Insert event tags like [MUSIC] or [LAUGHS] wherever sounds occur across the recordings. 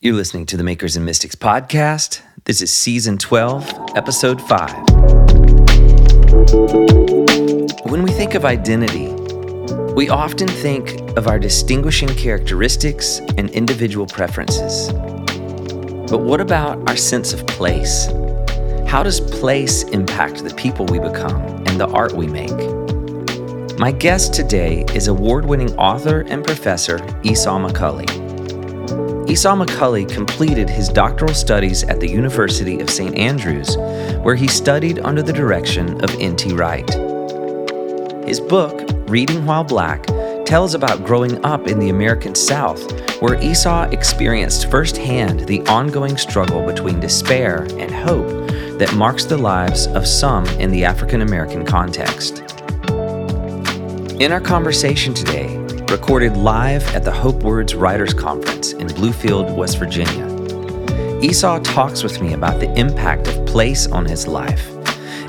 You're listening to the Makers and Mystics podcast. This is season 12, episode 5. When we think of identity, we often think of our distinguishing characteristics and individual preferences. But what about our sense of place? How does place impact the people we become and the art we make? My guest today is award winning author and professor Esau McCaulley. Esau McCaulley completed his doctoral studies at the University of St. Andrews, where he studied under the direction of N.T. Wright. His book, Reading While Black, tells about growing up in the American South, where Esau experienced firsthand the ongoing struggle between despair and hope that marks the lives of some in the African American context. In our conversation today, recorded live at the Hope Words Writers Conference in Bluefield, West Virginia. Esau talks with me about the impact of place on his life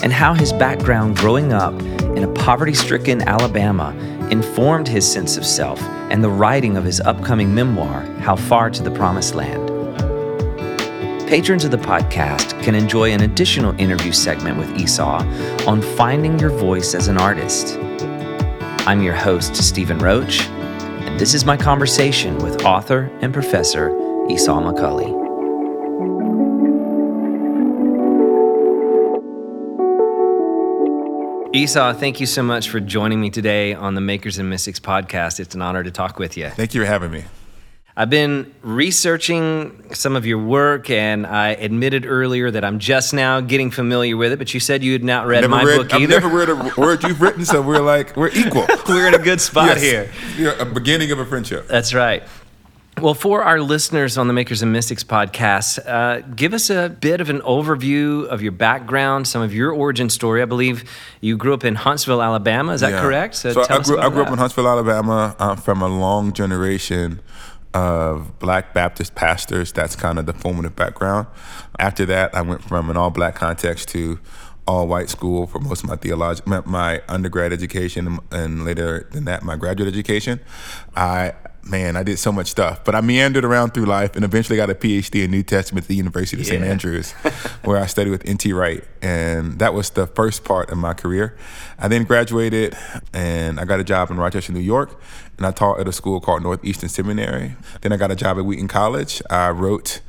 and how his background growing up in a poverty stricken Alabama informed his sense of self and the writing of his upcoming memoir, How Far to the Promised Land. Patrons of the podcast can enjoy an additional interview segment with Esau on finding your voice as an artist. I'm your host, Stephen Roach, and this is my conversation with author and professor Esau McCaulley. Esau, thank you so much for joining me today on the Makers and Mystics podcast. It's an honor to talk with you. Thank you for having me. I've been researching some of your work, and I admitted earlier that I'm just now getting familiar with it. But you said you had not read never my read, book I've either. never read a word you've written, so we're like we're equal. [LAUGHS] We're in a good spot yes. here. You're a beginning of a friendship. That's right. Well, for our listeners on the Makers and Mystics podcast, uh, give us a bit of an overview of your background, some of your origin story. I believe you grew up in Huntsville, Alabama. Is that Yeah. correct? So, tell I us grew, I grew up in Huntsville, Alabama. I'm from a long generation of Black Baptist pastors. That's kind of the formative background. After that, I went from an all black context to all white school for most of my theology, my, my undergrad education, and later than that, my graduate education. I man, I did so much stuff, but I meandered around through life and eventually got a PhD in New Testament at the University of St. Andrews, [LAUGHS] where I studied with N.T. Wright, and that was the first part of my career. I then graduated, and I got a job in Rochester, New York, and I taught at a school called Northeastern Seminary. Then I got a job at Wheaton College. I wrote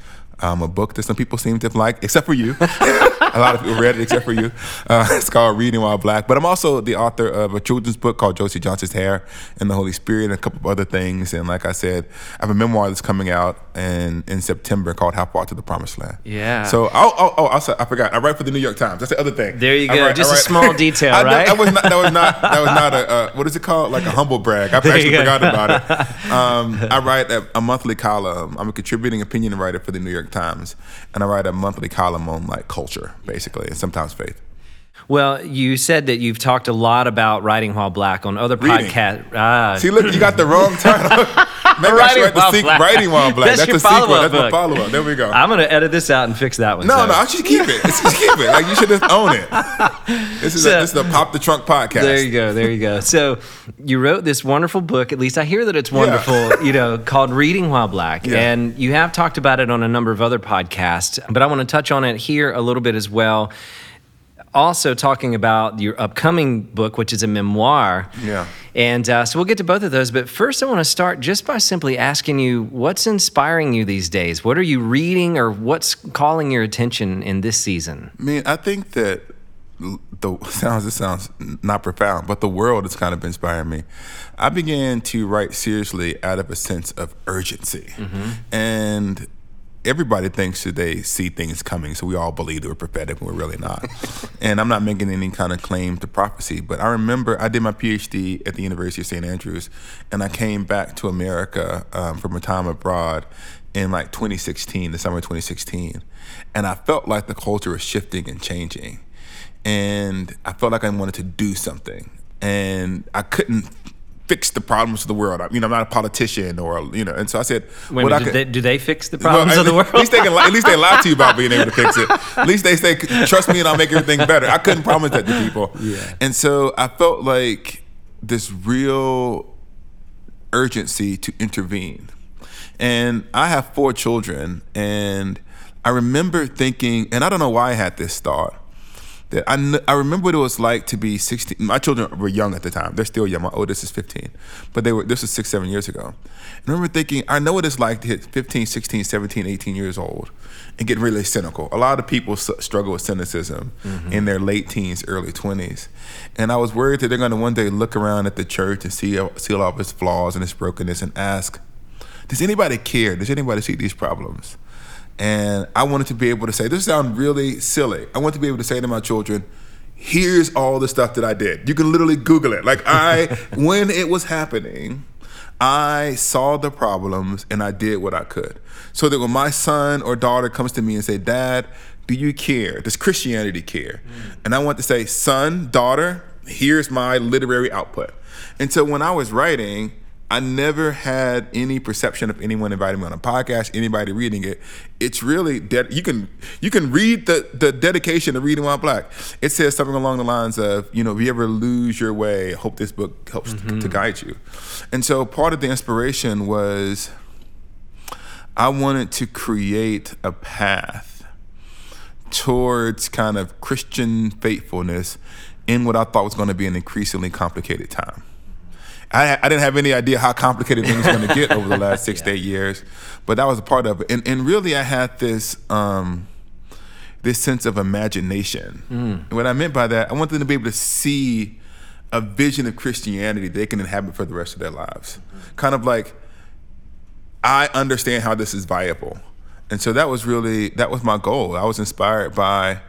um, a book that some people seem to like, except for you. [LAUGHS] a lot of people read it, except for you. Uh, [LAUGHS] it's called Reading While Black. But I'm also the author of a children's book called Josie Johnson's Hair and the Holy Spirit and a couple of other things. And like I said, I have a memoir that's coming out in, in September called How Far to the Promised Land. Yeah. So, oh, oh, oh also, I forgot. I write for the New York Times. That's the other thing. There you go. write- Just a small [LAUGHS] detail, I- right? That was not, that was not, that was not a, uh, what is it called? Like a humble brag. I actually forgot about it. Um, I write a, a monthly column. I'm a contributing opinion writer for the New York Times, and I write a monthly column on like culture, basically, and sometimes faith. Well, you said that you've talked a lot about writing while black on other podcasts. Ah, See, look, you got the wrong title. [LAUGHS] Maybe I Writing should write the sequ- Black. Writing while black. That's That's, your the sequel. follow-up That's my follow up. There we go. I'm going to edit this out and fix that one. no, so. no, I should keep it. Just keep it. Like you should just own it. This is So- a, this is a pop the trunk podcast. There you go. There you go. So you wrote this wonderful book. At least I hear that it's wonderful. You know, called Reading While Black, Yeah. and you have talked about it on a number of other podcasts. But I want to touch on it here a little bit as well. Also, talking about your upcoming book, which is a memoir. Yeah. And uh, so we'll get to both of those. But first, I want to start just by simply asking you what's inspiring you these days? What are you reading or what's calling your attention in this season? I mean, I think that the [LAUGHS] sounds it sounds not profound, but the world has kind of inspired me. I began to write seriously out of a sense of urgency, and everybody thinks that they see things coming, so we all believe that we're prophetic when we're really not. [LAUGHS] and I'm not making any kind of claim to prophecy, but I remember I did my PhD at the University of St. Andrews, and I came back to America um, from a time abroad in like 2016, the summer of 2016, and I felt like the culture was shifting and changing, and I felt like I wanted to do something, and I couldn't fix the problems of the world. I mean, I'm not a politician or you know, and so I said, Wait I could- do, they, do they fix the well, problems at of the world? At least they can. At least they lie to you about being able to fix it. At least they say, "Trust me, and I'll make everything better." I couldn't promise that to people. Yeah. And so I felt like this real urgency to intervene. And I have four children, and I remember thinking, and I don't know why I had this thought that I, kn- I remember what it was like to be 16. My children were young at the time. They're still young. My oldest is 15, but they were. This was six, seven years ago. I remember thinking, I know what it's like to hit 15, 16, 17, 18 years old and get really cynical. A lot of people s- struggle with cynicism mm-hmm. in their late teens, early 20s, and I was worried that they're going to one day look around at the church and see see all of its flaws and its brokenness and ask, Does anybody care? Does anybody see these problems? And I wanted to be able to say, this sounds really silly. I want to be able to say to my children, here's all the stuff that I did. You can literally Google it. Like I, [LAUGHS] when it was happening, I saw the problems and I did what I could. So that when my son or daughter comes to me and say, Dad, do you care? Does Christianity care? Mm. And I want to say, son, daughter, here's my literary output. And so when I was writing, I never had any perception of anyone inviting me on a podcast, anybody reading it. It's really that you can you can read the the dedication of reading while black. It says something along the lines of, you know, if you ever lose your way, I hope this book helps to, to mm-hmm. guide you. And so part of the inspiration was I wanted to create a path towards kind of Christian faithfulness in what I thought was going to be an increasingly complicated time. I, I didn't have any idea how complicated things were going to get over the last [LAUGHS] six to eight years, but that was a part of it. And, and really, I had this um, this sense of imagination. And what I meant by that, I want them to be able to see a vision of Christianity they can inhabit for the rest of their lives. Kind of like, I understand how this is viable. And so that was really that was my goal. I was inspired by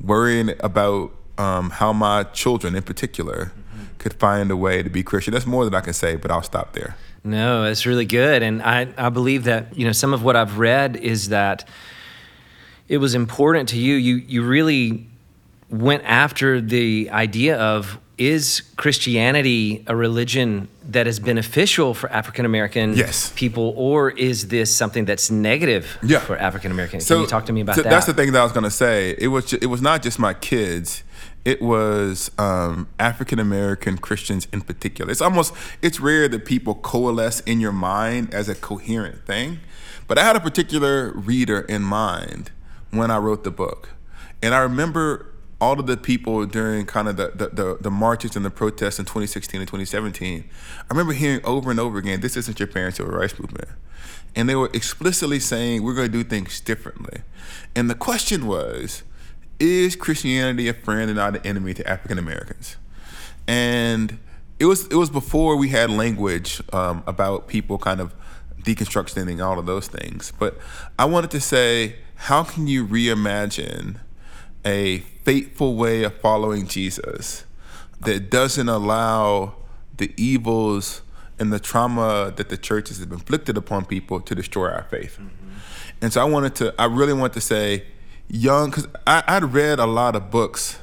worrying about um, how my children, in particular, could find a way to be Christian. That's more than I can say, but I'll stop there. No, it's really good. And I, I believe that, you know, some of what I've read is that it was important to you. You you really went after the idea of is Christianity a religion that is beneficial for African American Yes. people, or is this something that's negative Yeah. for African Americans? Can you talk to me about so that? That's the thing that I was going to say. It was ju- it was not just my kids. It was um, African American Christians in particular. It's almost it's rare that people coalesce in your mind as a coherent thing, but I had a particular reader in mind when I wrote the book, and I remember all of the people during kind of the, the, the, the marches and the protests in 2016 and 2017. I remember hearing over and over again, "This isn't your parents' civil rights movement." and they were explicitly saying we're going to do things differently. And the question was, is Christianity a friend and not an enemy to African Americans? And it was it was before we had language um, about people kind of deconstructing and all of those things. But I wanted to say, how can you reimagine a faithful way of following Jesus that doesn't allow the evils and the trauma that the church has inflicted upon people to destroy our faith. And so I wanted to, I really want to say, young, because I'd read a lot of books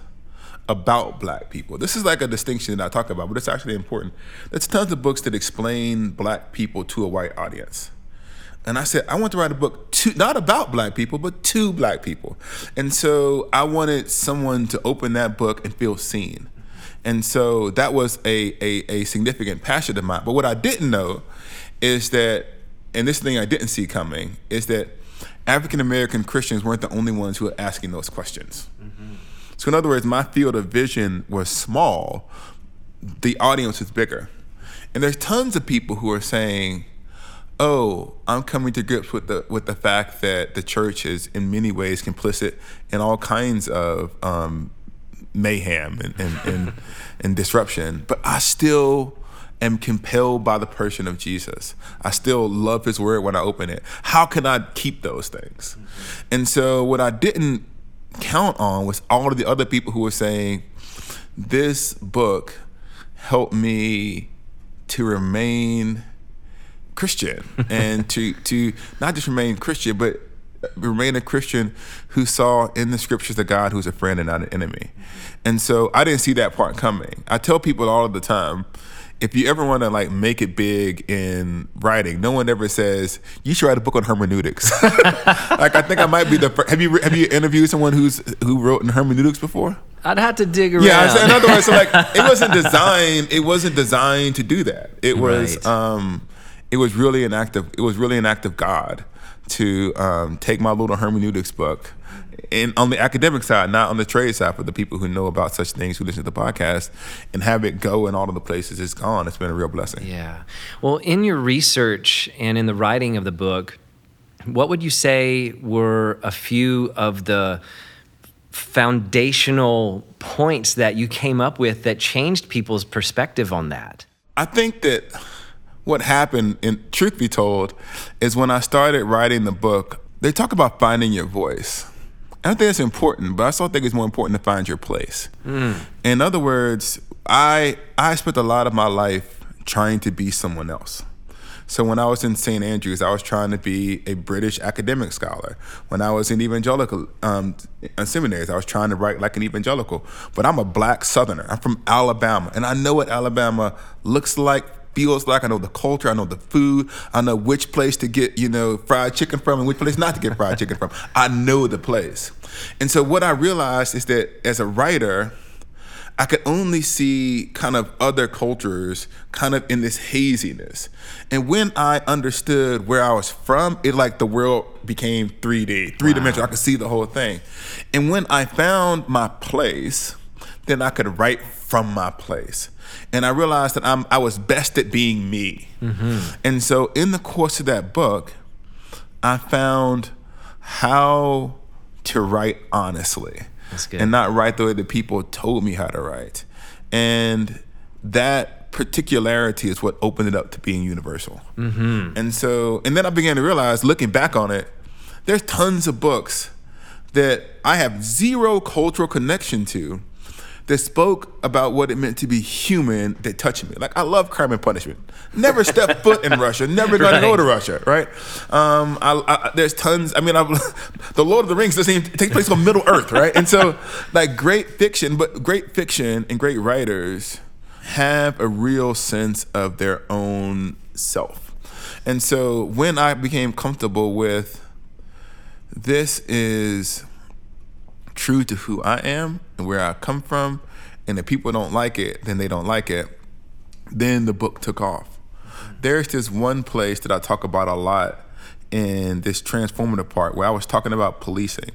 about black people. This is like a distinction that I talk about, but it's actually important. There's tons of books that explain black people to a white audience. And I said, I want to write a book to not about black people, but to black people. And so I wanted someone to open that book and feel seen. And so that was a, a, a significant passion of mine. But what I didn't know is that, and this thing I didn't see coming, is that African American Christians weren't the only ones who were asking those questions. So, in other words, my field of vision was small, the audience was bigger. And there's tons of people who are saying, oh, I'm coming to grips with the with the fact that the church is in many ways complicit in all kinds of um, mayhem and and, and and disruption. But I still am compelled by the person of Jesus. I still love his word when I open it. How can I keep those things? Mm-hmm. And so what I didn't count on was all of the other people who were saying, this book helped me to remain Christian [LAUGHS] and to to not just remain Christian, but remain a Christian who saw in the scriptures a God who's a friend and not an enemy. Mm-hmm. And so I didn't see that part coming. I tell people all of the time, if you ever want to like make it big in writing, no one ever says you should write a book on hermeneutics. [LAUGHS] like I think I might be the first. Have you have you interviewed someone who's who wrote in hermeneutics before? I'd have to dig around. Yeah, so in other words, so like [LAUGHS] it wasn't designed. It wasn't designed to do that. It was. Right. um it was really an act of it was really an act of God to um, take my little hermeneutics book and on the academic side, not on the trade side for the people who know about such things who listen to the podcast and have it go in all of the places it's gone. It's been a real blessing. Yeah. Well, in your research and in the writing of the book, what would you say were a few of the foundational points that you came up with that changed people's perspective on that? I think that what happened, in truth be told, is when I started writing the book, they talk about finding your voice. I think that's important, but I also think it's more important to find your place. Mm. In other words, I I spent a lot of my life trying to be someone else. So when I was in St. Andrews, I was trying to be a British academic scholar. When I was in evangelical um, seminaries, I was trying to write like an evangelical. But I'm a black Southerner. I'm from Alabama, and I know what Alabama looks like, feels like. I know the culture. I know the food. I know which place to get, you know, fried chicken from and which place not to get fried chicken from. I know the place. And so what I realized is that as a writer, I could only see kind of other cultures kind of in this haziness. And when I understood where I was from, it like the world became 3D, three dimensional. I could see the whole thing. And when I found my place, then I could write from my place. And I realized that I'm I was best at being me. Mm-hmm. And so in the course of that book, I found how to write honestly and not write the way that people told me how to write. And that particularity is what opened it up to being universal. Mm-hmm. And so, and then I began to realize, looking back on it, there's tons of books that I have zero cultural connection to that spoke about what it meant to be human that touched me. Like I love Crime and Punishment. Never stepped [LAUGHS] foot in Russia. Never gonna right. go to Russia. Right? Um, I, I, there's tons. I mean, I, [LAUGHS] the Lord of the Rings doesn't even take place on Middle Earth, right? And so, like great fiction, but great fiction and great writers have a real sense of their own self. And so when I became comfortable with this is true to who I am and where I come from, and if people don't like it, then they don't like it, then the book took off. There's this one place that I talk about a lot in this transformative part where I was talking about policing.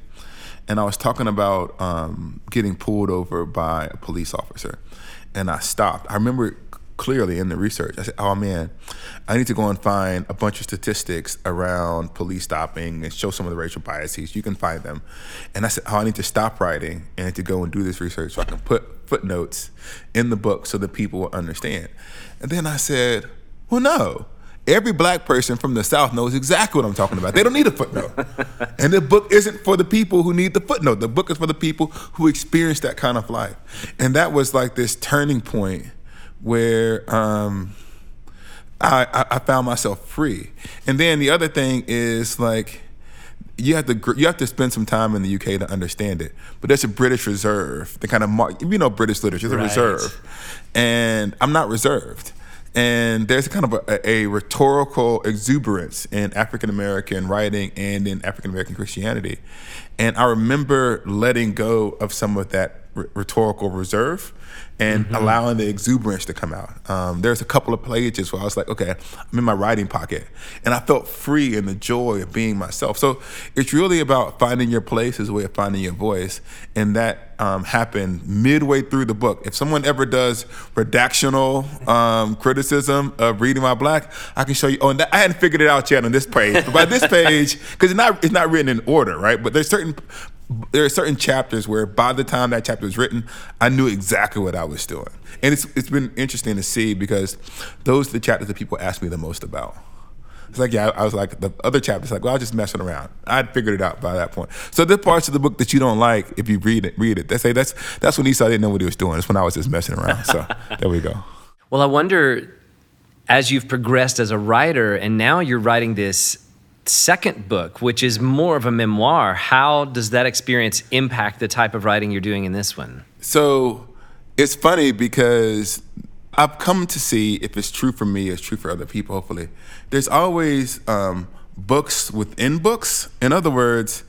And I was talking about um, getting pulled over by a police officer. And I stopped. I remember clearly in the research. I said, oh man, I need to go and find a bunch of statistics around police stopping and show some of the racial biases. You can find them. And I said, oh, I need to stop writing and to go and do this research so I can put footnotes in the book so that people will understand. And then I said, well, no. Every black person from the South knows exactly what I'm talking about. They don't need a footnote. and the book isn't for the people who need the footnote. The book is for the people who experience that kind of life. And that was like this turning point where um, I, I found myself free. And then the other thing is like you have to you have to spend some time in the UK to understand it. But there's a British reserve, the kind of mark, you know British literature, there's a right. reserve, and I'm not reserved. And there's a kind of a, a rhetorical exuberance in African American writing and in African American Christianity. And I remember letting go of some of that rhetorical reserve and mm-hmm. allowing the exuberance to come out. Um, there's a couple of pages where I was like, okay, I'm in my writing pocket, and I felt free in the joy of being myself. So it's really about finding your place as a way of finding your voice, and that um, happened midway through the book. If someone ever does redactional um, criticism of reading while black, I can show you. Oh, and that, I hadn't figured it out yet on this page, but by this [LAUGHS] page, because it's not it's not written in order, right? But there's certain there are certain chapters where by the time that chapter was written, I knew exactly what I was doing. And it's it's been interesting to see because those are the chapters that people ask me the most about. It's like, yeah, I was like, the other chapters, like, well, I was just messing around. I'd figured it out by that point. So the parts of the book that you don't like, if you read it, read it. They say that's that's when Esau didn't know what he was doing. It's when I was just messing around. So [LAUGHS] there we go. Well, I wonder, as you've progressed as a writer, and now you're writing this second book, which is more of a memoir, how does that experience impact the type of writing you're doing in this one? So it's funny because I've come to see if it's true for me, it's true for other people, hopefully. There's always um, books within books. In other words,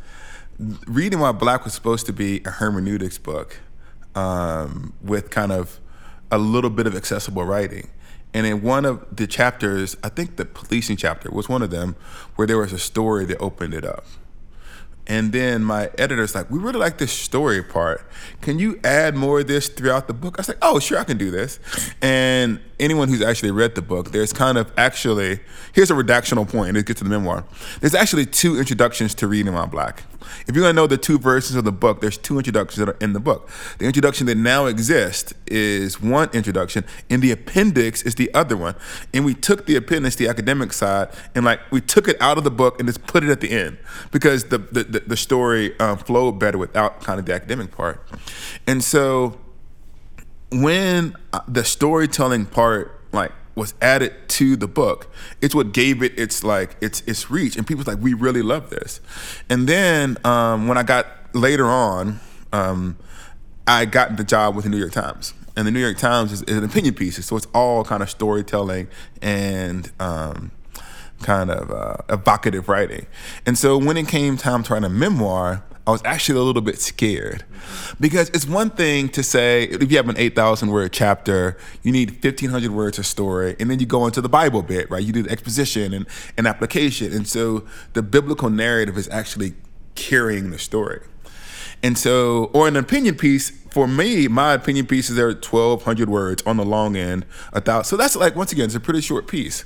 Reading While Black was supposed to be a hermeneutics book um, with kind of a little bit of accessible writing. And in one of the chapters, I think the policing chapter was one of them, where there was a story that opened it up. And then my editor's like, we really like this story part. Can you add more of this throughout the book? I was like, oh, sure, I can do this. And anyone who's actually read the book, there's kind of actually, here's a redactional and it gets to the memoir. There's actually two introductions to Reading While Black. If you're gonna know the two versions of the book, there's two introductions that are in the book. The introduction that now exists is one introduction, and the appendix is the other one. And we took the appendix, the academic side, and like we took it out of the book and just put it at the end because the the, the, the story um, flowed better without kind of the academic part. And so when uh, the storytelling part like was added to the book, it's what gave it its like its its reach, and people's like, we really love this. And then um, when I got later on, um, I got the job with the New York Times, and the New York Times is, is an opinion piece, so it's all kind of storytelling and. Um, kind of uh, evocative writing. And so when it came time to write a memoir, I was actually a little bit scared because it's one thing to say if you have an 8,000 word chapter, you need 1,500 words of story, and then you go into the Bible bit, right? You do the exposition and, and application. And so the biblical narrative is actually carrying the story. And so, or an opinion piece, for me, my opinion pieces are 1,200 words on the long end, a thousand. So that's like, once again, it's a pretty short piece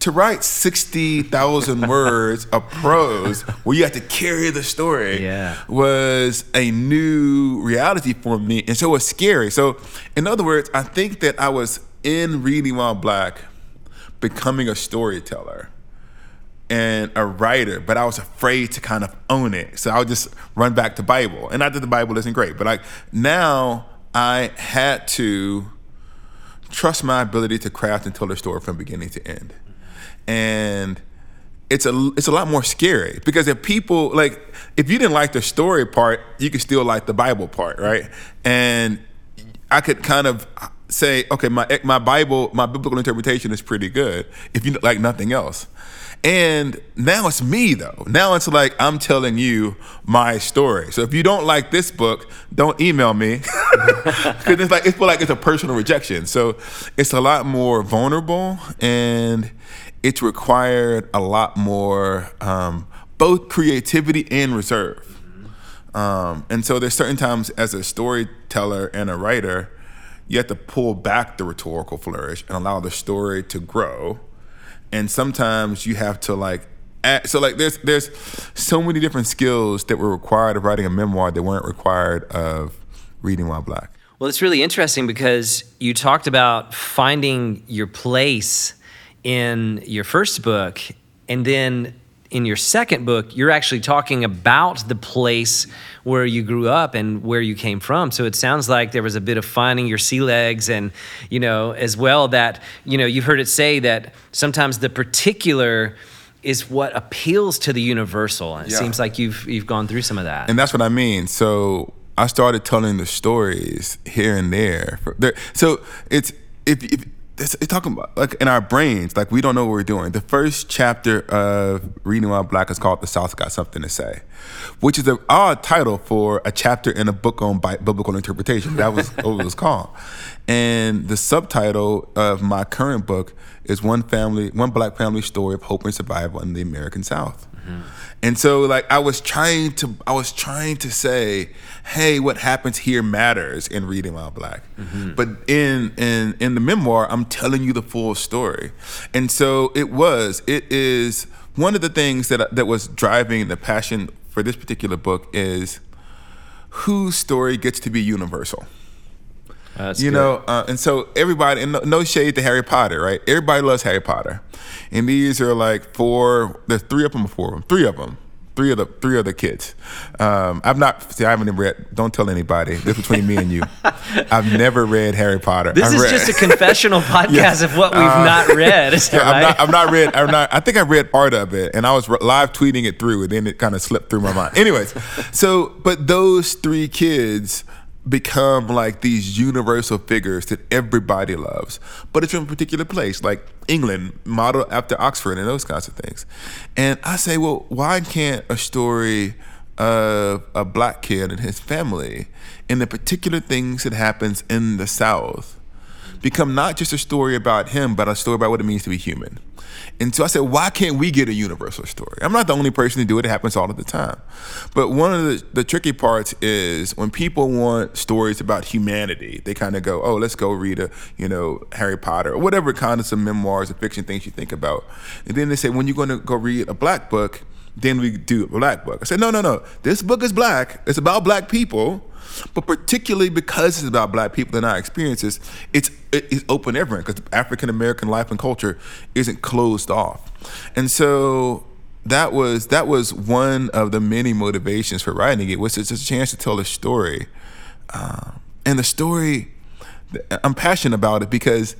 to write 60,000 [LAUGHS] words of prose where you have to carry the story yeah. was a new reality for me. And so it was scary. So, in other words, I think that I was in Reading While Black becoming a storyteller and a writer, but I was afraid to kind of own it. So I would just run back to Bible. And not that the Bible isn't great, but like now I had to trust my ability to craft and tell a story from beginning to end and it's a it's a lot more scary because if people like if you didn't like the story part, you could still like the Bible part, right? And I could kind of say, okay, my my Bible, my biblical interpretation is pretty good if you like nothing else. And now it's me though. Now it's like I'm telling you my story. So if you don't like this book, don't email me [LAUGHS] because it's like it's like it's a personal rejection. So it's a lot more vulnerable and it's required a lot more um, both creativity and reserve. Um, and so there's certain times as a storyteller and a writer, you have to pull back the rhetorical flourish and allow the story to grow. And sometimes you have to like add, so like there's there's so many different skills that were required of writing a memoir that weren't required of reading while black. Well, it's really interesting because you talked about finding your place in your first book, and then in your second book, you're actually talking about the place where you grew up and where you came from. So it sounds like there was a bit of finding your sea legs, and you know, as well that you know you've heard it say that sometimes the particular is what appeals to the universal, and it yeah. seems like you've you've gone through some of that. And that's what I mean. So I started telling the stories here and there. So it's if, if it's, it's, talking about like in our brains, like we don't know what we're doing. The first chapter of Reading While Black is called "The South Got Something to Say," which is an odd title for a chapter in a book on biblical interpretation. That was what it was [LAUGHS] called. And the subtitle of my current book is "One Family, One Black Family Story of Hope and Survival in the American South." Mm-hmm. And so like I was trying to I was trying to say, hey, what happens here matters in reading while black. Mm-hmm. But in in in the memoir, I'm telling you the full story. And so it was it is one of the things that that was driving the passion for this particular book is whose story gets to be universal. That's you good. know, uh, and so everybody, and no, no, shade to Harry Potter, right? Everybody loves Harry Potter, and these are like four. There's three of them, or four of them, three of them, three of the three of the kids. Um, I've not. See, I haven't read. Don't tell anybody. This between me and you. [LAUGHS] I've never read Harry Potter. This I've is read, just a [LAUGHS] confessional podcast yeah. of what we've uh, not [LAUGHS] read. Is yeah, right? I'm not. Not read. I'm not. I think I read part of it, and I was live tweeting it through, and then it kind of slipped through my mind. Anyways, so but those three kids become like these universal figures that everybody loves, but it's from a particular place, like England, modeled after Oxford, and those kinds of things. And I say, well, why can't a story of a black kid and his family and the particular things that happens in the South become not just a story about him, but a story about what it means to be human. And so I said, why can't we get a universal story? I'm not the only person to do it. It happens all of the time. But one of the, the tricky parts is when people want stories about humanity, they kind of go, oh, let's go read a, you know, Harry Potter or whatever kind of some memoirs or fiction things you think about. And then they say, when you're going to go read a black book, then we do a black book. I said, no, no, no. This book is black. It's about black people. But particularly because it's about black people and our experiences, it's it's open everyone because African American life and culture isn't closed off. And so that was that was one of the many motivations for writing it was just a chance to tell a story. Uh, and the story I'm passionate about it because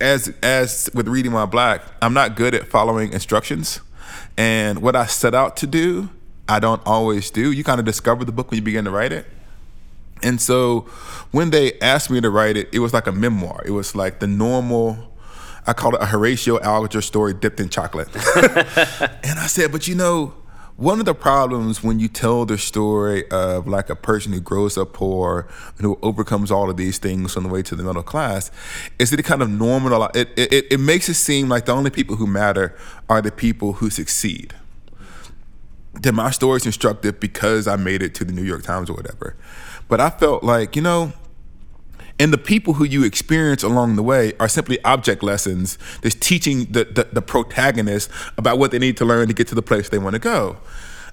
as as with reading while black, I'm not good at following instructions. And what I set out to do, I don't always do. You kind of discover the book when you begin to write it. And so when they asked me to write it, it was like a memoir. It was like the normal, I call it a Horatio Alger story dipped in chocolate. [LAUGHS] and I said, but you know, one of the problems when you tell the story of like a person who grows up poor and who overcomes all of these things on the way to the middle class is that it kind of normalizes it, it, it makes it seem like the only people who matter are the people who succeed that my story is instructive because I made it to the New York Times or whatever. But I felt like, you know, and the people who you experience along the way are simply object lessons that's teaching the, the, the protagonist about what they need to learn to get to the place they want to go.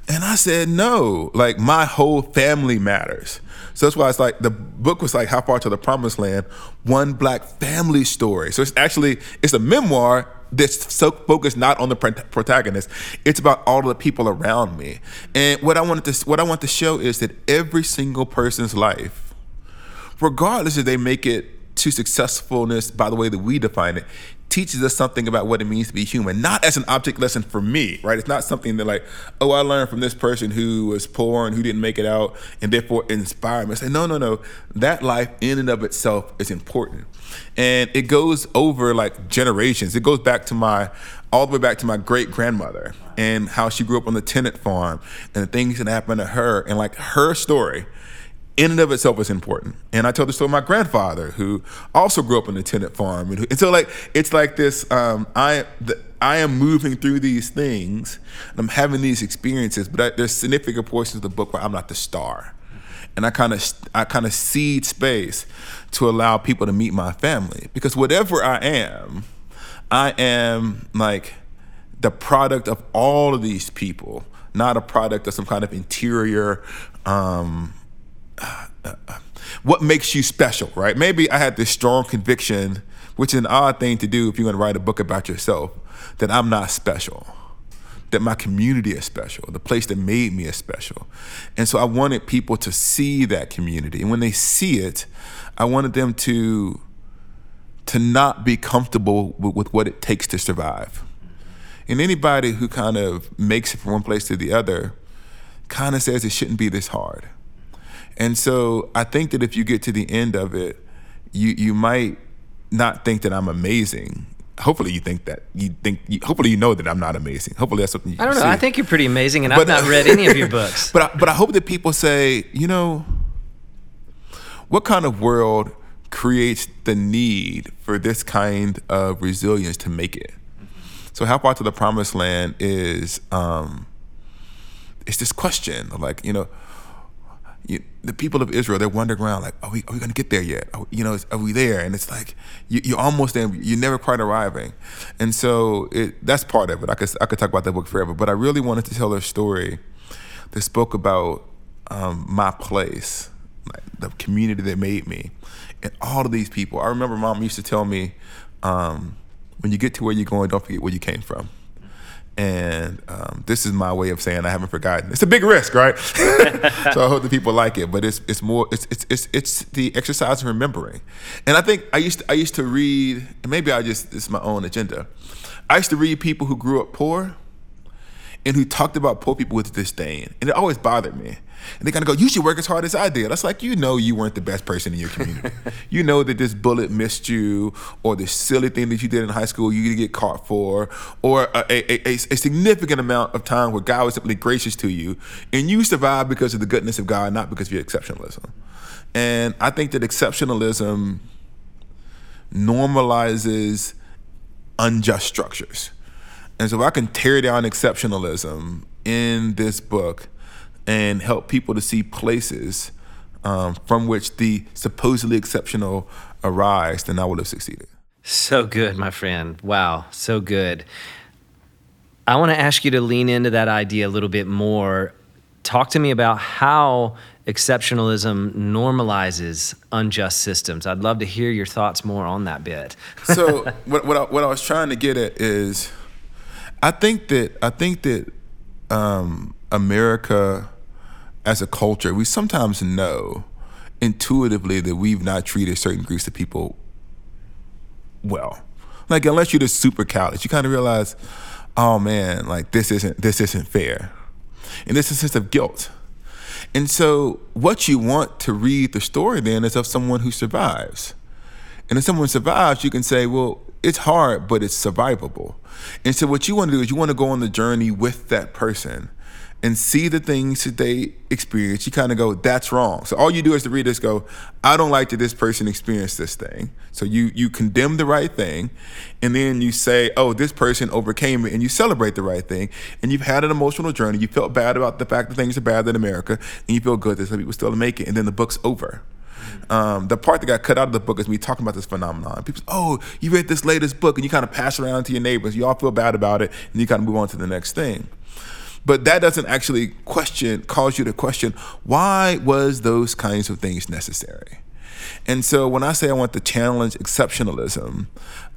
And I said, no, like my whole family matters. So that's why it's like the book was like How Far to the Promised Land, one black family story. So it's actually, it's a memoir that's so focused not on the protagonist. It's about all the people around me. And what I wanted to what I want to show is that every single person's life, regardless if they make it to successfulness by the way that we define it, teaches us something about what it means to be human, not as an object lesson for me, right? It's not something that like, oh, I learned from this person who was poor and who didn't make it out, and therefore inspire me. I say, no, no, no. That life in and of itself is important. And it goes over like generations. It goes back to my all the way back to my great grandmother and how she grew up on the tenant farm and the things that happened to her and like her story in and of itself is important. And I told the story of my grandfather, who also grew up on a tenant farm, and, and so like it's like this. Um, I the, I am moving through these things, and I'm having these experiences, but I, there's significant portions of the book where I'm not the star, and I kind of I kind of cede space to allow people to meet my family because whatever I am, I am like the product of all of these people, not a product of some kind of interior. Um, what makes you special, right? Maybe I had this strong conviction, which is an odd thing to do if you're going to write a book about yourself, that I'm not special, that my community is special, the place that made me is special. And so I wanted people to see that community. And when they see it, I wanted them to to not be comfortable with, with what it takes to survive. And anybody who kind of makes it from one place to the other kind of says it shouldn't be this hard. And so I think that if you get to the end of it, you you might not think that I'm amazing. Hopefully you think that you think. You, hopefully you know that I'm not amazing. Hopefully that's something. You I don't know. See. I think you're pretty amazing, and but, I've not read any of your [LAUGHS] books. But I, but I hope that people say, you know, what kind of world creates the need for this kind of resilience to make it? So how far to the promised land is um, it's this question of like you know you, the people of Israel, they're wandering around like, are we, are we going to get there yet? Are, you know, are we there? And it's like, you, are almost there. You're never quite arriving. And so it, that's part of it. I could, I could talk about that book forever, but I really wanted to tell a story that spoke about um, my place, the community that made me, and all of these people. I remember mom used to tell me, um, when you get to where you're going, don't forget where you came from and um, this is my way of saying I haven't forgotten. It's a big risk, right? [LAUGHS] so I hope that people like it, but it's it's more it's it's it's, it's the exercise of remembering. And I think I used to, I used to read, and maybe I just it's my own agenda. I used to read people who grew up poor and who talked about poor people with disdain, and it always bothered me. And they kind of go, "You should work as hard as I did." That's like you know you weren't the best person in your community. [LAUGHS] you know that this bullet missed you, or this silly thing that you did in high school you get caught for, or a, a, a, a significant amount of time where God was simply gracious to you, and you survived because of the goodness of God, not because of your exceptionalism. And I think that exceptionalism normalizes unjust structures. And so if I can tear down exceptionalism in this book and help people to see places um, from which the supposedly exceptional arise, then I would have succeeded. So good, my friend. Wow, so good. I want to ask you to lean into that idea a little bit more. Talk to me about how exceptionalism normalizes unjust systems. I'd love to hear your thoughts more on that bit. so, [LAUGHS] what what I, what I was trying to get at is, I think that I think that um, America, as a culture, we sometimes know intuitively that we've not treated certain groups of people well. Like unless you're the super college, you kind of realize, oh man, like this isn't this isn't fair, and there's a sense of guilt. And so, what you want to read the story then is of someone who survives. And if someone survives, you can say, well, it's hard, but it's survivable. And so, what you want to do is you want to go on the journey with that person and see the things that they experience, you kind of go, that's wrong. So all you do is to read this go, I don't like that this person experienced this thing. So you you condemn the right thing, and then you say, oh, this person overcame it, and you celebrate the right thing, and you've had an emotional journey. You felt bad about the fact that things are bad in America, and you feel good that some people still make it, and then the book's over. Um, the part that got cut out of the book is me talking about this phenomenon. People say, oh, you read this latest book, and you kind of pass it around to your neighbors. You all feel bad about it, and you kind of move on to the next thing. But that doesn't actually question, cause you to question why was those kinds of things necessary? And so when I say I want to challenge exceptionalism,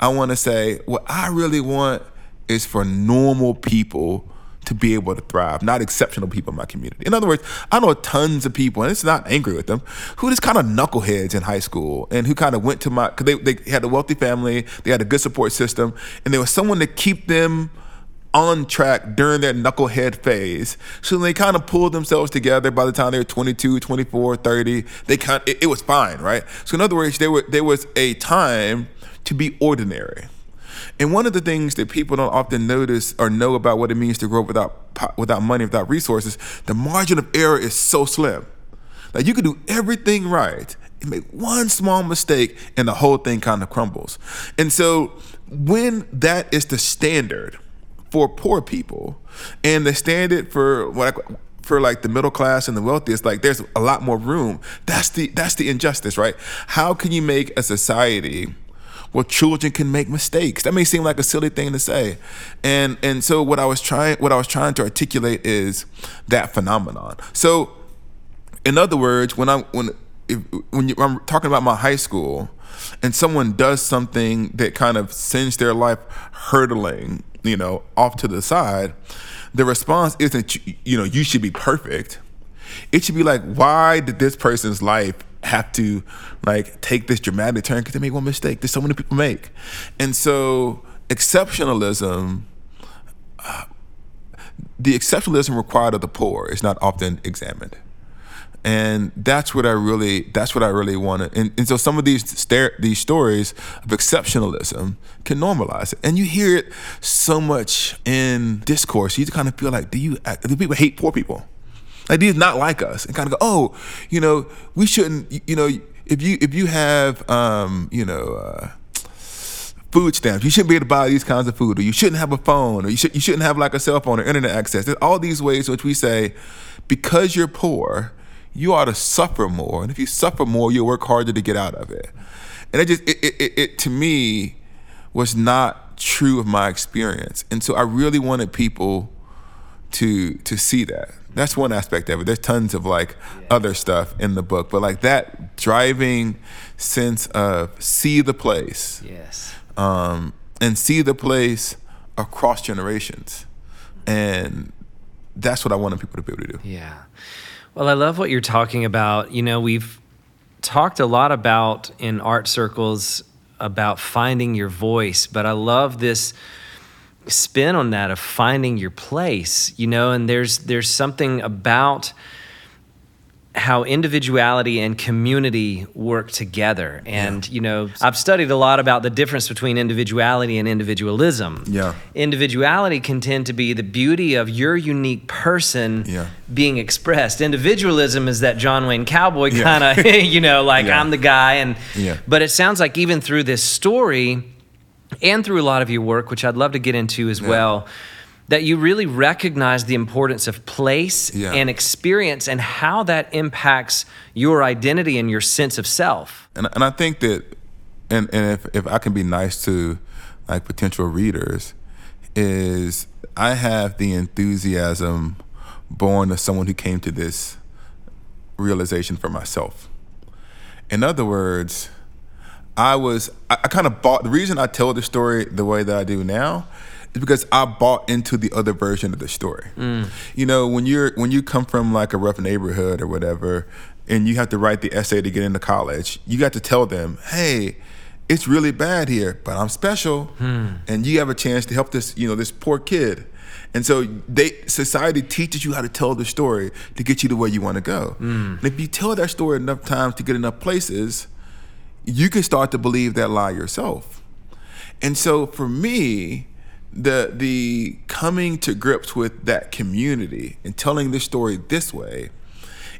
I want to say what I really want is for normal people to be able to thrive, not exceptional people in my community. In other words, I know tons of people, and it's not angry with them, who just kind of knuckleheads in high school and who kind of went to my, because they, they had a wealthy family, they had a good support system, and there was someone to keep them on track during their knucklehead phase. So they kind of pulled themselves together by the time they were 22, 24, 30. They kind of, it, it was fine, right? So in other words, there were there was a time to be ordinary. And one of the things that people don't often notice or know about what it means to grow up without without money, without resources, the margin of error is so slim. Like you could do everything right and make one small mistake and the whole thing kind of crumbles. And so when that is the standard, for poor people, and the standard for what I, for like the middle class and the wealthy is like there's a lot more room. That's the that's the injustice, right? How can you make a society where children can make mistakes? That may seem like a silly thing to say, and and so what I was trying what I was trying to articulate is that phenomenon. So, in other words, when I when if, when you, I'm talking about my high school, and someone does something that kind of sends their life hurtling you know, off to the side, the response isn't, you know, you should be perfect. It should be like, why did this person's life have to like take this dramatic turn because they made one mistake that so many people make? And so exceptionalism, uh, the exceptionalism required of the poor is not often examined and that's what I really that's what I really wanted. And, and so some of these these stories of exceptionalism can normalize it, and you hear it so much in discourse. You kind of feel like, do you do people hate poor people? Like these not like us, and kind of go, oh, you know, we shouldn't. You know, if you if you have um, you know. Uh, food stamps. You shouldn't be able to buy these kinds of food, or you shouldn't have a phone, or you, should, you shouldn't have like a cell phone or internet access. There's all these ways in which we say, because you're poor, you ought to suffer more. And if you suffer more, you'll work harder to get out of it. And it just, it, it, it, it to me was not true of my experience. And so I really wanted people to to see that. That's one aspect of it. There's tons of like yeah. other stuff in the book, but like that driving sense of see the place. Yes. Um, and see the place across generations. And that's what I wanted people to be able to do. Yeah. Well, I love what you're talking about. You know, we've talked a lot about in art circles about finding your voice, but I love this spin on that of finding your place, you know, and there's there's something about how individuality and community work together. And, you know, I've studied a lot about the difference between individuality and individualism. Yeah. Individuality can tend to be the beauty of your unique person Yeah. being expressed. Individualism is that John Wayne cowboy Yeah. kind of, [LAUGHS] you know, like Yeah. I'm the guy. And, Yeah. but it sounds like even through this story and through a lot of your work, which I'd love to get into as well, that you really recognize the importance of place Yeah. and experience and how that impacts your identity and your sense of self. and and I think that, and and if if I can be nice to like potential readers, is I have the enthusiasm born of someone who came to this realization for myself. In other words, I was I, I kind of bought the reason I tell the story the way that I do now is because I bought into the other version of the story. Mm. You know, when you're when you come from like a rough neighborhood or whatever, and you have to write the essay to get into college, you got to tell them, hey. It's really bad here, but I'm special, hmm. and you have a chance to help this, you know, this poor kid. And so they society teaches you how to tell the story to get you to where you want to go. Mm. And if you tell that story enough times to get enough places, you can start to believe that lie yourself. And so for me, the the coming to grips with that community and telling this story this way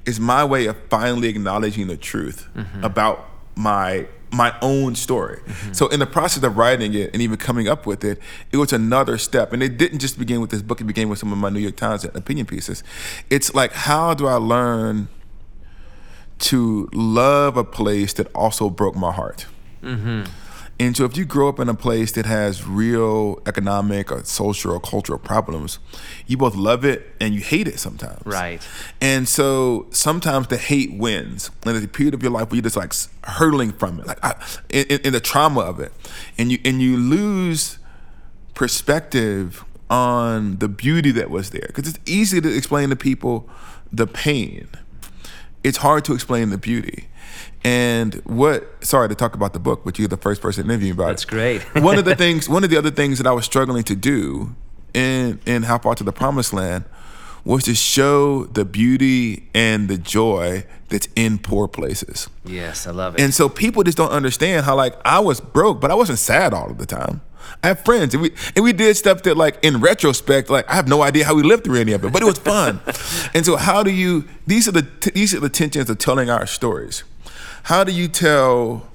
is my way of finally acknowledging the truth mm-hmm. about my my own story. Mm-hmm. So in the process of writing it and even coming up with it, it was another step. And it didn't just begin with this book, it began with some of my New York Times opinion pieces. It's like how do I learn to love a place that also broke my heart. Mm-hmm. And so, if you grow up in a place that has real economic or social or cultural problems, you both love it and you hate it sometimes. Right. And so, sometimes the hate wins. And there's a period of your life where you're just like hurtling from it, like I, in, in- in the trauma of it, and you and you lose perspective on the beauty that was there. Because it's easy to explain to people the pain it's hard to explain the beauty. And what sorry to talk about the book, but you're the first person interviewing about That's it. great. [LAUGHS] one of the [LAUGHS] things one of the other things that I was struggling to do in in How Far to the Promised Land was to show the beauty and the joy that's in poor places. Yes, I love it. And so people just don't understand how like I was broke, but I wasn't sad all of the time. I have friends, and we and we did stuff that like in retrospect, like I have no idea how we lived through any of it, but it was fun. [LAUGHS] and so, how do you? These are the these are the tensions of telling our stories. How do you tell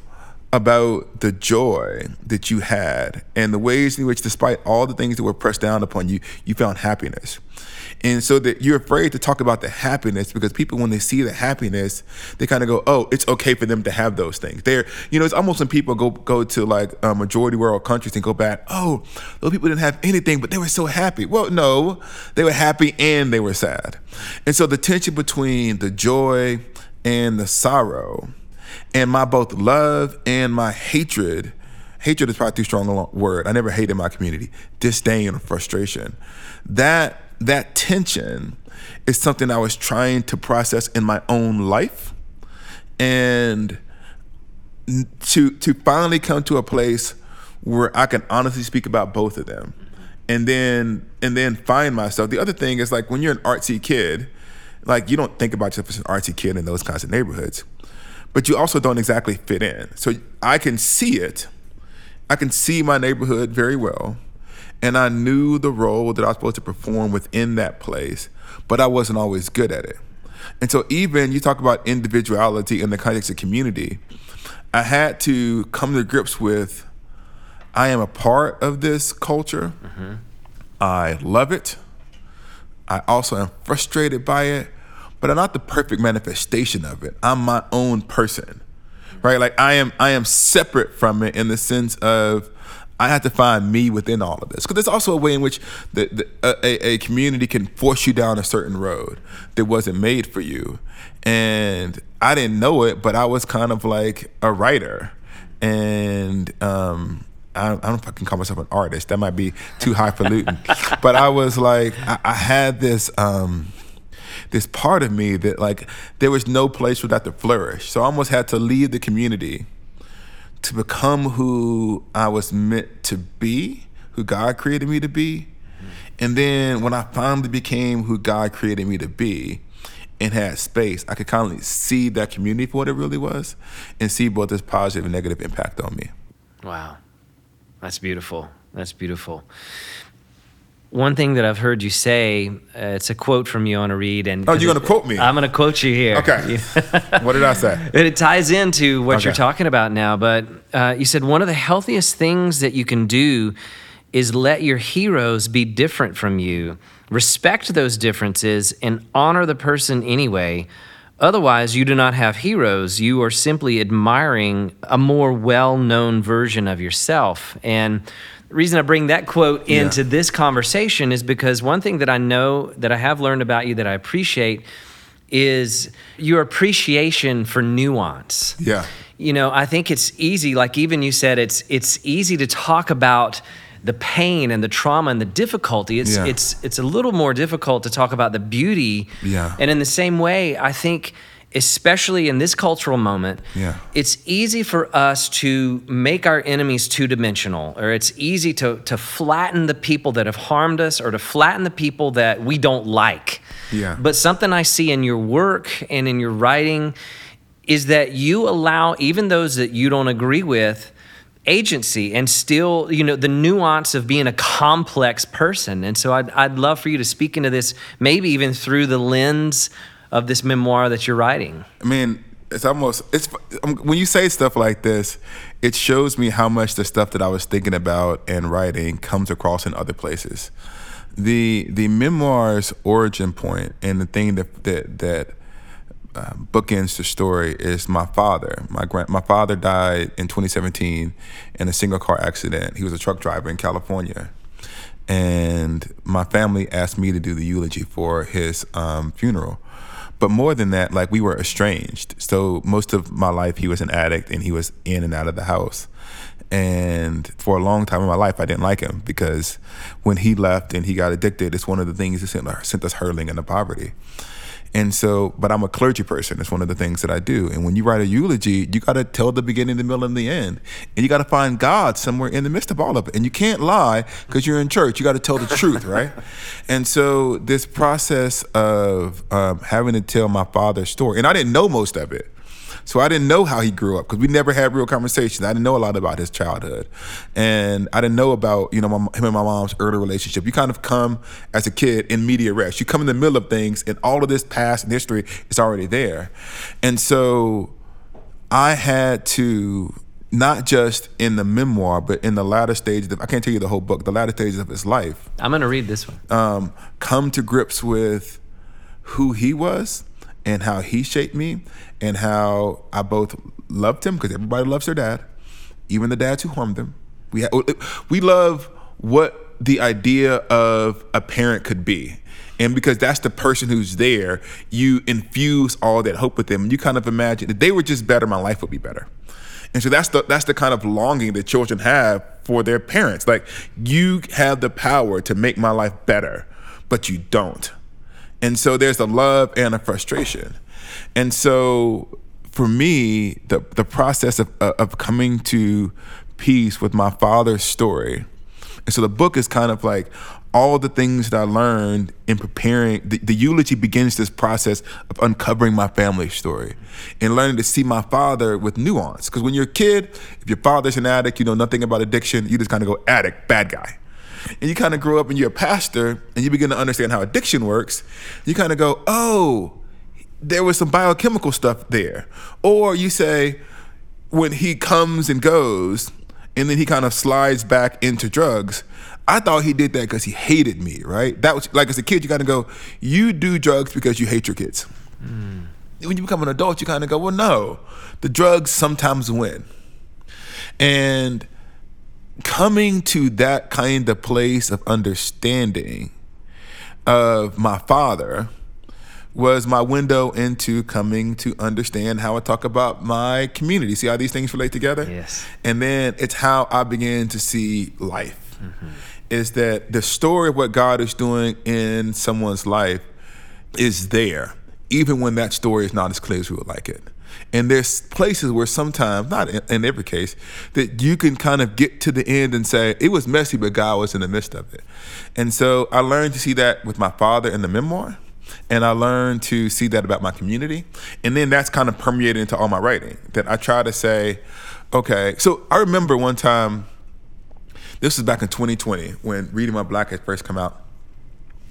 about the joy that you had and the ways in which, despite all the things that were pressed down upon you, you found happiness? And so that you're afraid to talk about the happiness because people, when they see the happiness, they kind of go, "Oh, it's okay for them to have those things." They're, you know, it's almost when people go go to like uh, majority world countries and go back, "Oh, those people didn't have anything, but they were so happy." Well, no, they were happy and they were sad, and so the tension between the joy and the sorrow, and my both love and my hatred. Hatred is probably too strong a word. I never hated my community. Disdain or frustration. That that tension is something I was trying to process in my own life, and to to finally come to a place where I can honestly speak about both of them, and then and then find myself. The other thing is like when you're an artsy kid, like you don't think about yourself as an artsy kid in those kinds of neighborhoods, but you also don't exactly fit in. So I can see it. I can see my neighborhood very well, and I knew the role that I was supposed to perform within that place, but I wasn't always good at it. And so, even you talk about individuality in the context of community, I had to come to grips with I am a part of this culture. Mm-hmm. I love it. I also am frustrated by it, but I'm not the perfect manifestation of it. I'm my own person. Mm-hmm. Right? Like I am I am separate from it in the sense of I have to find me within all of this. Because there's also a way in which the, the, a, a community can force you down a certain road that wasn't made for you. And I didn't know it, but I was kind of like a writer. And um, I, I don't know if I can call myself an artist. That might be too highfalutin. [LAUGHS] but I was like, I, I had this. Um, this part of me that like there was no place for that to flourish. So I almost had to leave the community to become who I was meant to be, who God created me to be. And then when I finally became who God created me to be, and had space, I could kind of see that community for what it really was and see both its positive and negative impact on me. Wow. That's beautiful. That's beautiful. One thing that I've heard you say, uh, it's a quote from you on a read, and oh, you're gonna quote me? I'm gonna quote you here. Okay. [LAUGHS] what did I say? And it ties into what Okay. you're talking about now. But uh, you said one of the healthiest things that you can do is let your heroes be different from you. Respect those differences and honor the person anyway. Otherwise, you do not have heroes. You are simply admiring a more well known version of yourself. And the reason I bring that quote Yeah. into this conversation is because one thing that I know that I have learned about you that I appreciate is your appreciation for nuance Yeah. you know i think it's easy like even you said it's it's easy to talk about the pain and the trauma and the difficulty it's Yeah. it's it's a little more difficult to talk about the beauty Yeah. and in the same way i think especially in this cultural moment Yeah. it's easy for us to make our enemies two-dimensional or it's easy to to flatten the people that have harmed us or to flatten the people that we don't like Yeah. but something I see in your work and in your writing is that you allow even those that you don't agree with agency and still, you know, the nuance of being a complex person. And so I'd, I'd love for you to speak into this, maybe even through the lens of this memoir that you're writing. I mean, it's almost it's um, when you say stuff like this, it shows me how much the stuff that I was thinking about and writing comes across in other places. The the memoir's origin point and the thing that that that uh, bookends the story is my father. My grand my father died in 2017 in a single car accident. He was a truck driver in California, and my family asked me to do the eulogy for his um, funeral. But more than that, like we were estranged. So most of my life, he was an addict and he was in and out of the house. And for a long time in my life, I didn't like him because when he left and he got addicted, it's one of the things that sent, sent us hurling into poverty. And so, but I'm a clergy person. It's one of the things that I do. And when you write a eulogy, you got to tell the beginning, the middle, and the end. And you got to find God somewhere in the midst of all of it. And you can't lie because you're in church. You got to tell the truth, [LAUGHS] right? And so, this process of um, having to tell my father's story, and I didn't know most of it. So I didn't know how he grew up because we never had real conversations. I didn't know a lot about his childhood, and I didn't know about you know my, him and my mom's early relationship. You kind of come as a kid in media res. You come in the middle of things, and all of this past and history is already there, and so I had to not just in the memoir, but in the latter stages. Of, I can't tell you the whole book. The latter stages of his life, I'm going to read this one. um, come to grips with who he was and how he shaped me and how I both loved him because everybody loves their dad, even the dads who harmed them. We ha- we love what the idea of a parent could be. And because that's the person who's there, you infuse all that hope with them. And you kind of imagine if they were just better, my life would be better. And so that's the that's the kind of longing that children have for their parents. Like you have the power to make my life better, but you don't. And so there's a love and a frustration. And so for me, the the process of uh, of coming to peace with my father's story. And so the book is kind of like all the things that I learned in preparing. The, the eulogy begins this process of uncovering my family story and learning to see my father with nuance. Because when you're a kid, if your father's an addict, you know nothing about addiction, you just kind of go addict, bad guy. And you kind of grow up and you're a pastor and you begin to understand how addiction works. You kind of go, oh, there was some biochemical stuff there. Or you say, when he comes and goes, and then he kind of slides back into drugs. I thought he did that because he hated me, right? That was like as a kid, you kind of go, you do drugs because you hate your kids. Hmm. When you become an adult, you kind of go, well, no, the drugs sometimes win. And coming to that kind of place of understanding of my father was my window into coming to understand how I talk about my community. See how these things relate together? Yes. And then it's how I began to see life. Mm-hmm. Is that the story of what God is doing in someone's life is there, even when that story is not as clear as we would like it. And there's places where sometimes, not in, in every case, that you can kind of get to the end and say, it was messy, but God was in the midst of it. And so I learned to see that with my father in the memoir. And I learned to see that about my community. And then that's kind of permeated into all my writing. That I try to say, okay, so I remember one time, this was back in 2020 when Reading While Black had first come out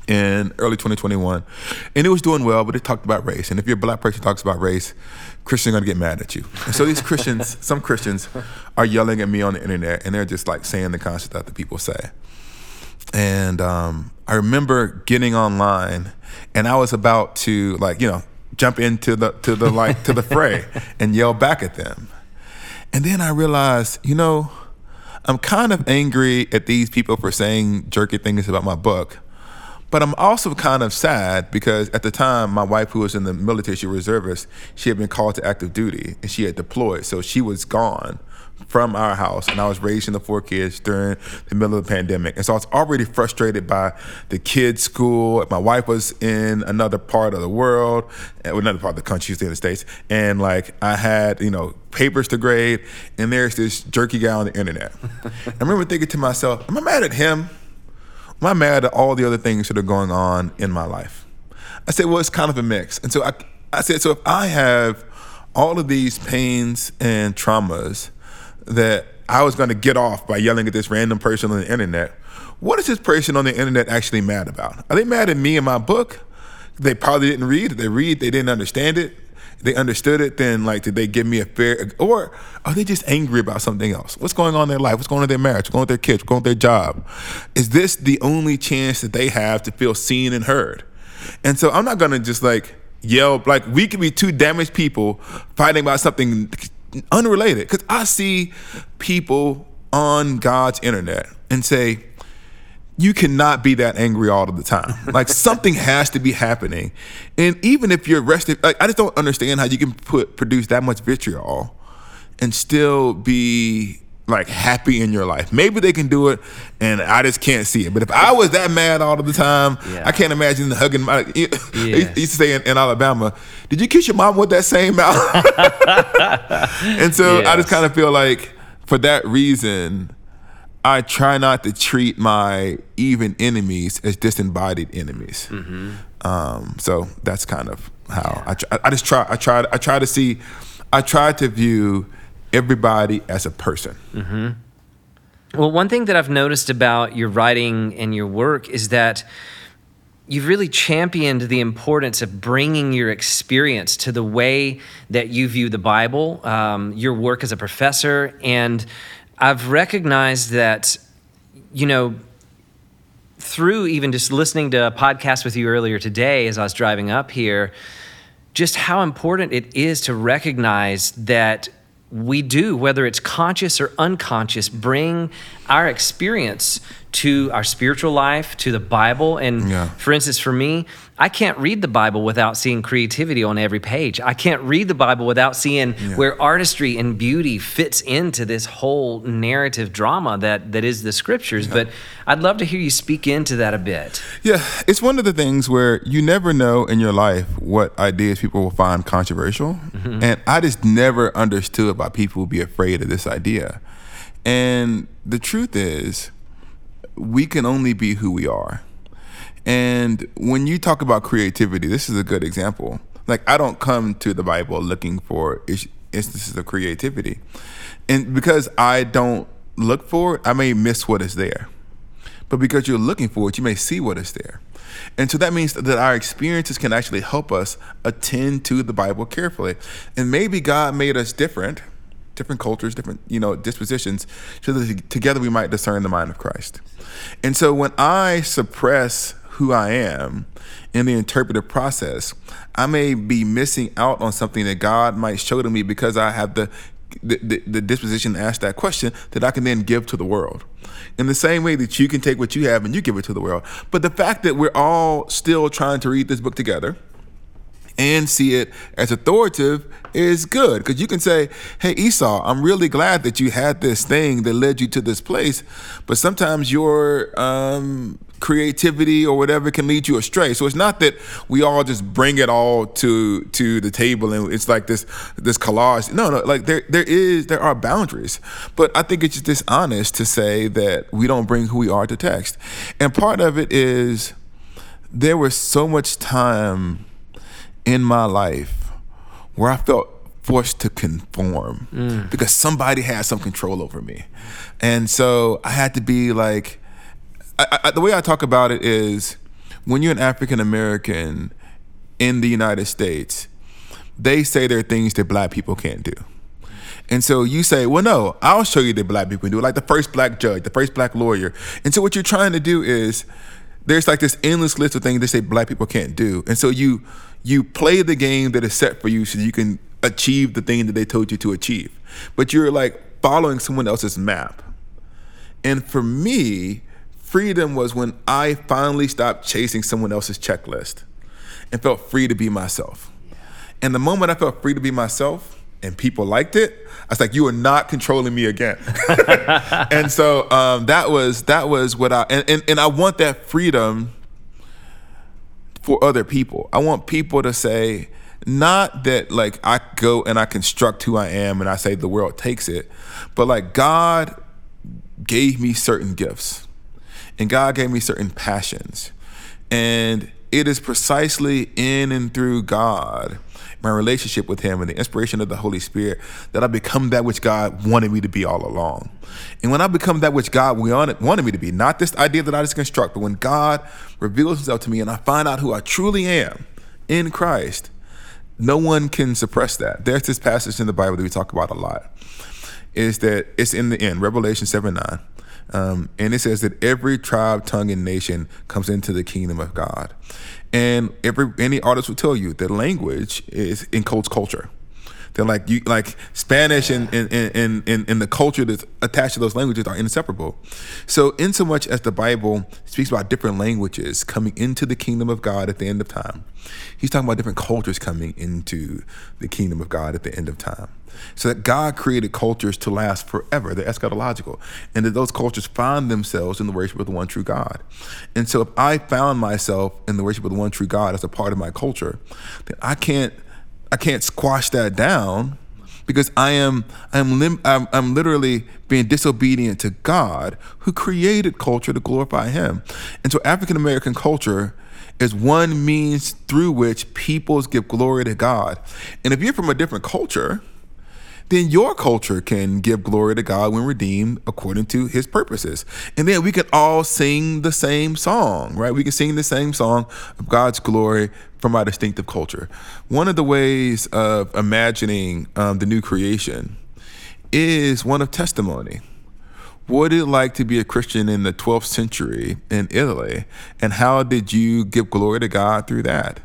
in early 2021. And it was doing well, but it talked about race. And if you're a black person talks about race, Christians are gonna get mad at you. And so these Christians, [LAUGHS] some Christians are yelling at me on the internet and they're just like saying the stuff that the people say. And um, I remember getting online and I was about to like, you know, jump into the to the like to the [LAUGHS] fray and yell back at them. And then I realized, you know, I'm kind of angry at these people for saying jerky things about my book but I'm also kind of sad because at the time, my wife, who was in the military, she reservist, she had been called to active duty and she had deployed. So she was gone from our house and I was raising the four kids during the middle of the pandemic. And so I was already frustrated by the kids' school. My wife was in another part of the world, eh, another part of the country, she's in the States. And like I had, you know, papers to grade and there's this jerky guy on the internet. [LAUGHS] I remember thinking to myself, am I mad at him? Am I mad at all the other things that are going on in my life? I said, well, it's kind of a mix. And so I, I said, so if I have all of these pains and traumas that I was going to get off by yelling at this random person on the internet, what is this person on the internet actually mad about? Are they mad at me and my book? They probably didn't read. It. They read, they didn't understand it they understood it, then like did they give me a fair or are they just angry about something else? What's going on in their life? What's going on in their marriage? What's going on with their kids? What's going on with their job? Is this the only chance that they have to feel seen and heard? And so I'm not gonna just like yell like we could be two damaged people fighting about something unrelated. Cause I see people on God's internet and say, you cannot be that angry all of the time. Like something has to be happening. And even if you're arrested, like I just don't understand how you can put produce that much vitriol and still be like happy in your life. Maybe they can do it and I just can't see it. But if I was that mad all of the time, yeah. I can't imagine hugging my [LAUGHS] yes. used to say in, in, Alabama, did you kiss your mom with that same mouth? [LAUGHS] and so yes. I just kind of feel like for that reason, I try not to treat my even enemies as disembodied enemies. Mm-hmm. Um, so that's kind of how. I, try, I just try. I try. I try to see. I try to view everybody as a person. Mm-hmm. Well, one thing that I've noticed about your writing and your work is that you've really championed the importance of bringing your experience to the way that you view the Bible, um, your work as a professor, and I've recognized that, you know, through even just listening to a podcast with you earlier today as I was driving up here, just how important it is to recognize that we do, whether it's conscious or unconscious, bring our experience to our spiritual life, to the Bible. And yeah. for instance, for me, I can't read the Bible without seeing creativity on every page. I can't read the Bible without seeing yeah. where artistry and beauty fits into this whole narrative drama that that is the scriptures. Yeah. But I'd love to hear you speak into that a bit. Yeah, it's one of the things where you never know in your life what ideas people will find controversial. Mm-hmm. And I just never understood why people would be afraid of this idea. And the truth is, we can only be who we are. And when you talk about creativity, this is a good example. Like, I don't come to the Bible looking for instances of creativity. And because I don't look for it, I may miss what is there. But because you're looking for it, you may see what is there. And so that means that our experiences can actually help us attend to the Bible carefully. And maybe God made us different different cultures, different you know dispositions, so that together we might discern the mind of Christ. And so when I suppress who I am in the interpretive process, I may be missing out on something that God might show to me because I have the the, the, disposition to ask that question that I can then give to the world. In the same way that you can take what you have and you give it to the world. But the fact that we're all still trying to read this book together, and see it as authoritative is good because you can say, Hey, Esau, I'm really glad that you had this thing that led you to this place, but sometimes your um, creativity or whatever can lead you astray. So it's not that we all just bring it all to to the table and it's like this this collage. No, no, like there there is there are boundaries. But I think it's just dishonest to say that we don't bring who we are to text. And part of it is there was so much time in my life where I felt forced to conform mm. because somebody had some control over me. And so I had to be like, I, I, the way I talk about it is when you're an African American in the United States, they say there are things that black people can't do. And so you say, well, no, I'll show you that black people can do it, like the first black judge, the first black lawyer. And so what you're trying to do is there's like this endless list of things they say black people can't do. And so you you play the game that is set for you so you can achieve the thing that they told you to achieve. But you're like following someone else's map. And for me, freedom was when I finally stopped chasing someone else's checklist and felt free to be myself. And the moment I felt free to be myself and people liked it, I was like, "You are not controlling me again." [LAUGHS] and so um, that was that was what I and, and and I want that freedom for other people. I want people to say, not that like I go and I construct who I am and I say the world takes it, but like God gave me certain gifts and God gave me certain passions. And it is precisely in and through God my relationship with Him and the inspiration of the Holy Spirit that I become that which God wanted me to be all along. And when I become that which God wanted, me to be, not this idea that I just construct, but when God reveals Himself to me and I find out who I truly am in Christ, no one can suppress that. There's this passage in the Bible that we talk about a lot. Is that it's in the end, Revelation 7 9. Um, and it says that every tribe, tongue, and nation comes into the kingdom of God. And every any artist will tell you that language is encodes culture. They're like you like Spanish and and, and, and, and the culture that's attached to those languages are inseparable. So in so much as the Bible speaks about different languages coming into the kingdom of God at the end of time, he's talking about different cultures coming into the kingdom of God at the end of time. So that God created cultures to last forever, they're eschatological, and that those cultures find themselves in the worship of the one true God. And so if I found myself in the worship of the one true God as a part of my culture, then I can't I can't squash that down because I am I'm, lim- I'm I'm literally being disobedient to God who created culture to glorify him. And so African American culture is one means through which peoples give glory to God. And if you're from a different culture, then your culture can give glory to God when redeemed according to his purposes. And then we can all sing the same song, right? We can sing the same song of God's glory from our distinctive culture. One of the ways of imagining um, the new creation is one of testimony. What did it like to be a Christian in the 12th century in Italy? And how did you give glory to God through that?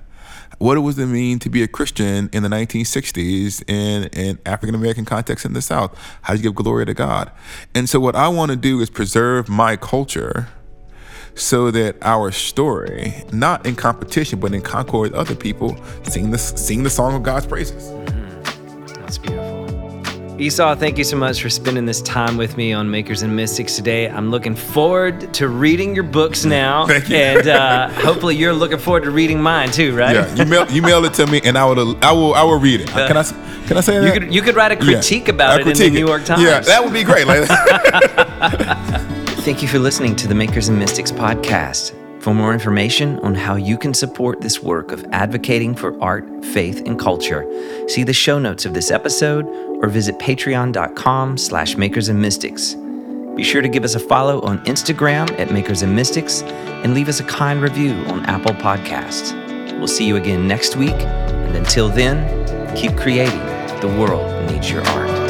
What it was to mean to be a Christian in the 1960s in an African American context in the South. How do you give glory to God? And so, what I want to do is preserve my culture so that our story, not in competition, but in concord with other people, sing the, sing the song of God's praises. Mm-hmm. That's beautiful. Esau, thank you so much for spending this time with me on Makers and Mystics today. I'm looking forward to reading your books now. [LAUGHS] Thank you. And uh, hopefully you're looking forward to reading mine too, right? Yeah, you mail, you mail it to me and I will I will I will read it. Uh, can I can I say that? You could you could write a critique yeah, about it in the New York Times. Yeah, that would be great. [LAUGHS] Thank you for listening to the Makers and Mystics podcast. For more information on how you can support this work of advocating for art, faith, and culture, see the show notes of this episode or visit patreon.com slash makers and mystics. Be sure to give us a follow on Instagram at Makers and Mystics and leave us a kind review on Apple Podcasts. We'll see you again next week, and until then, keep creating. The world needs your art.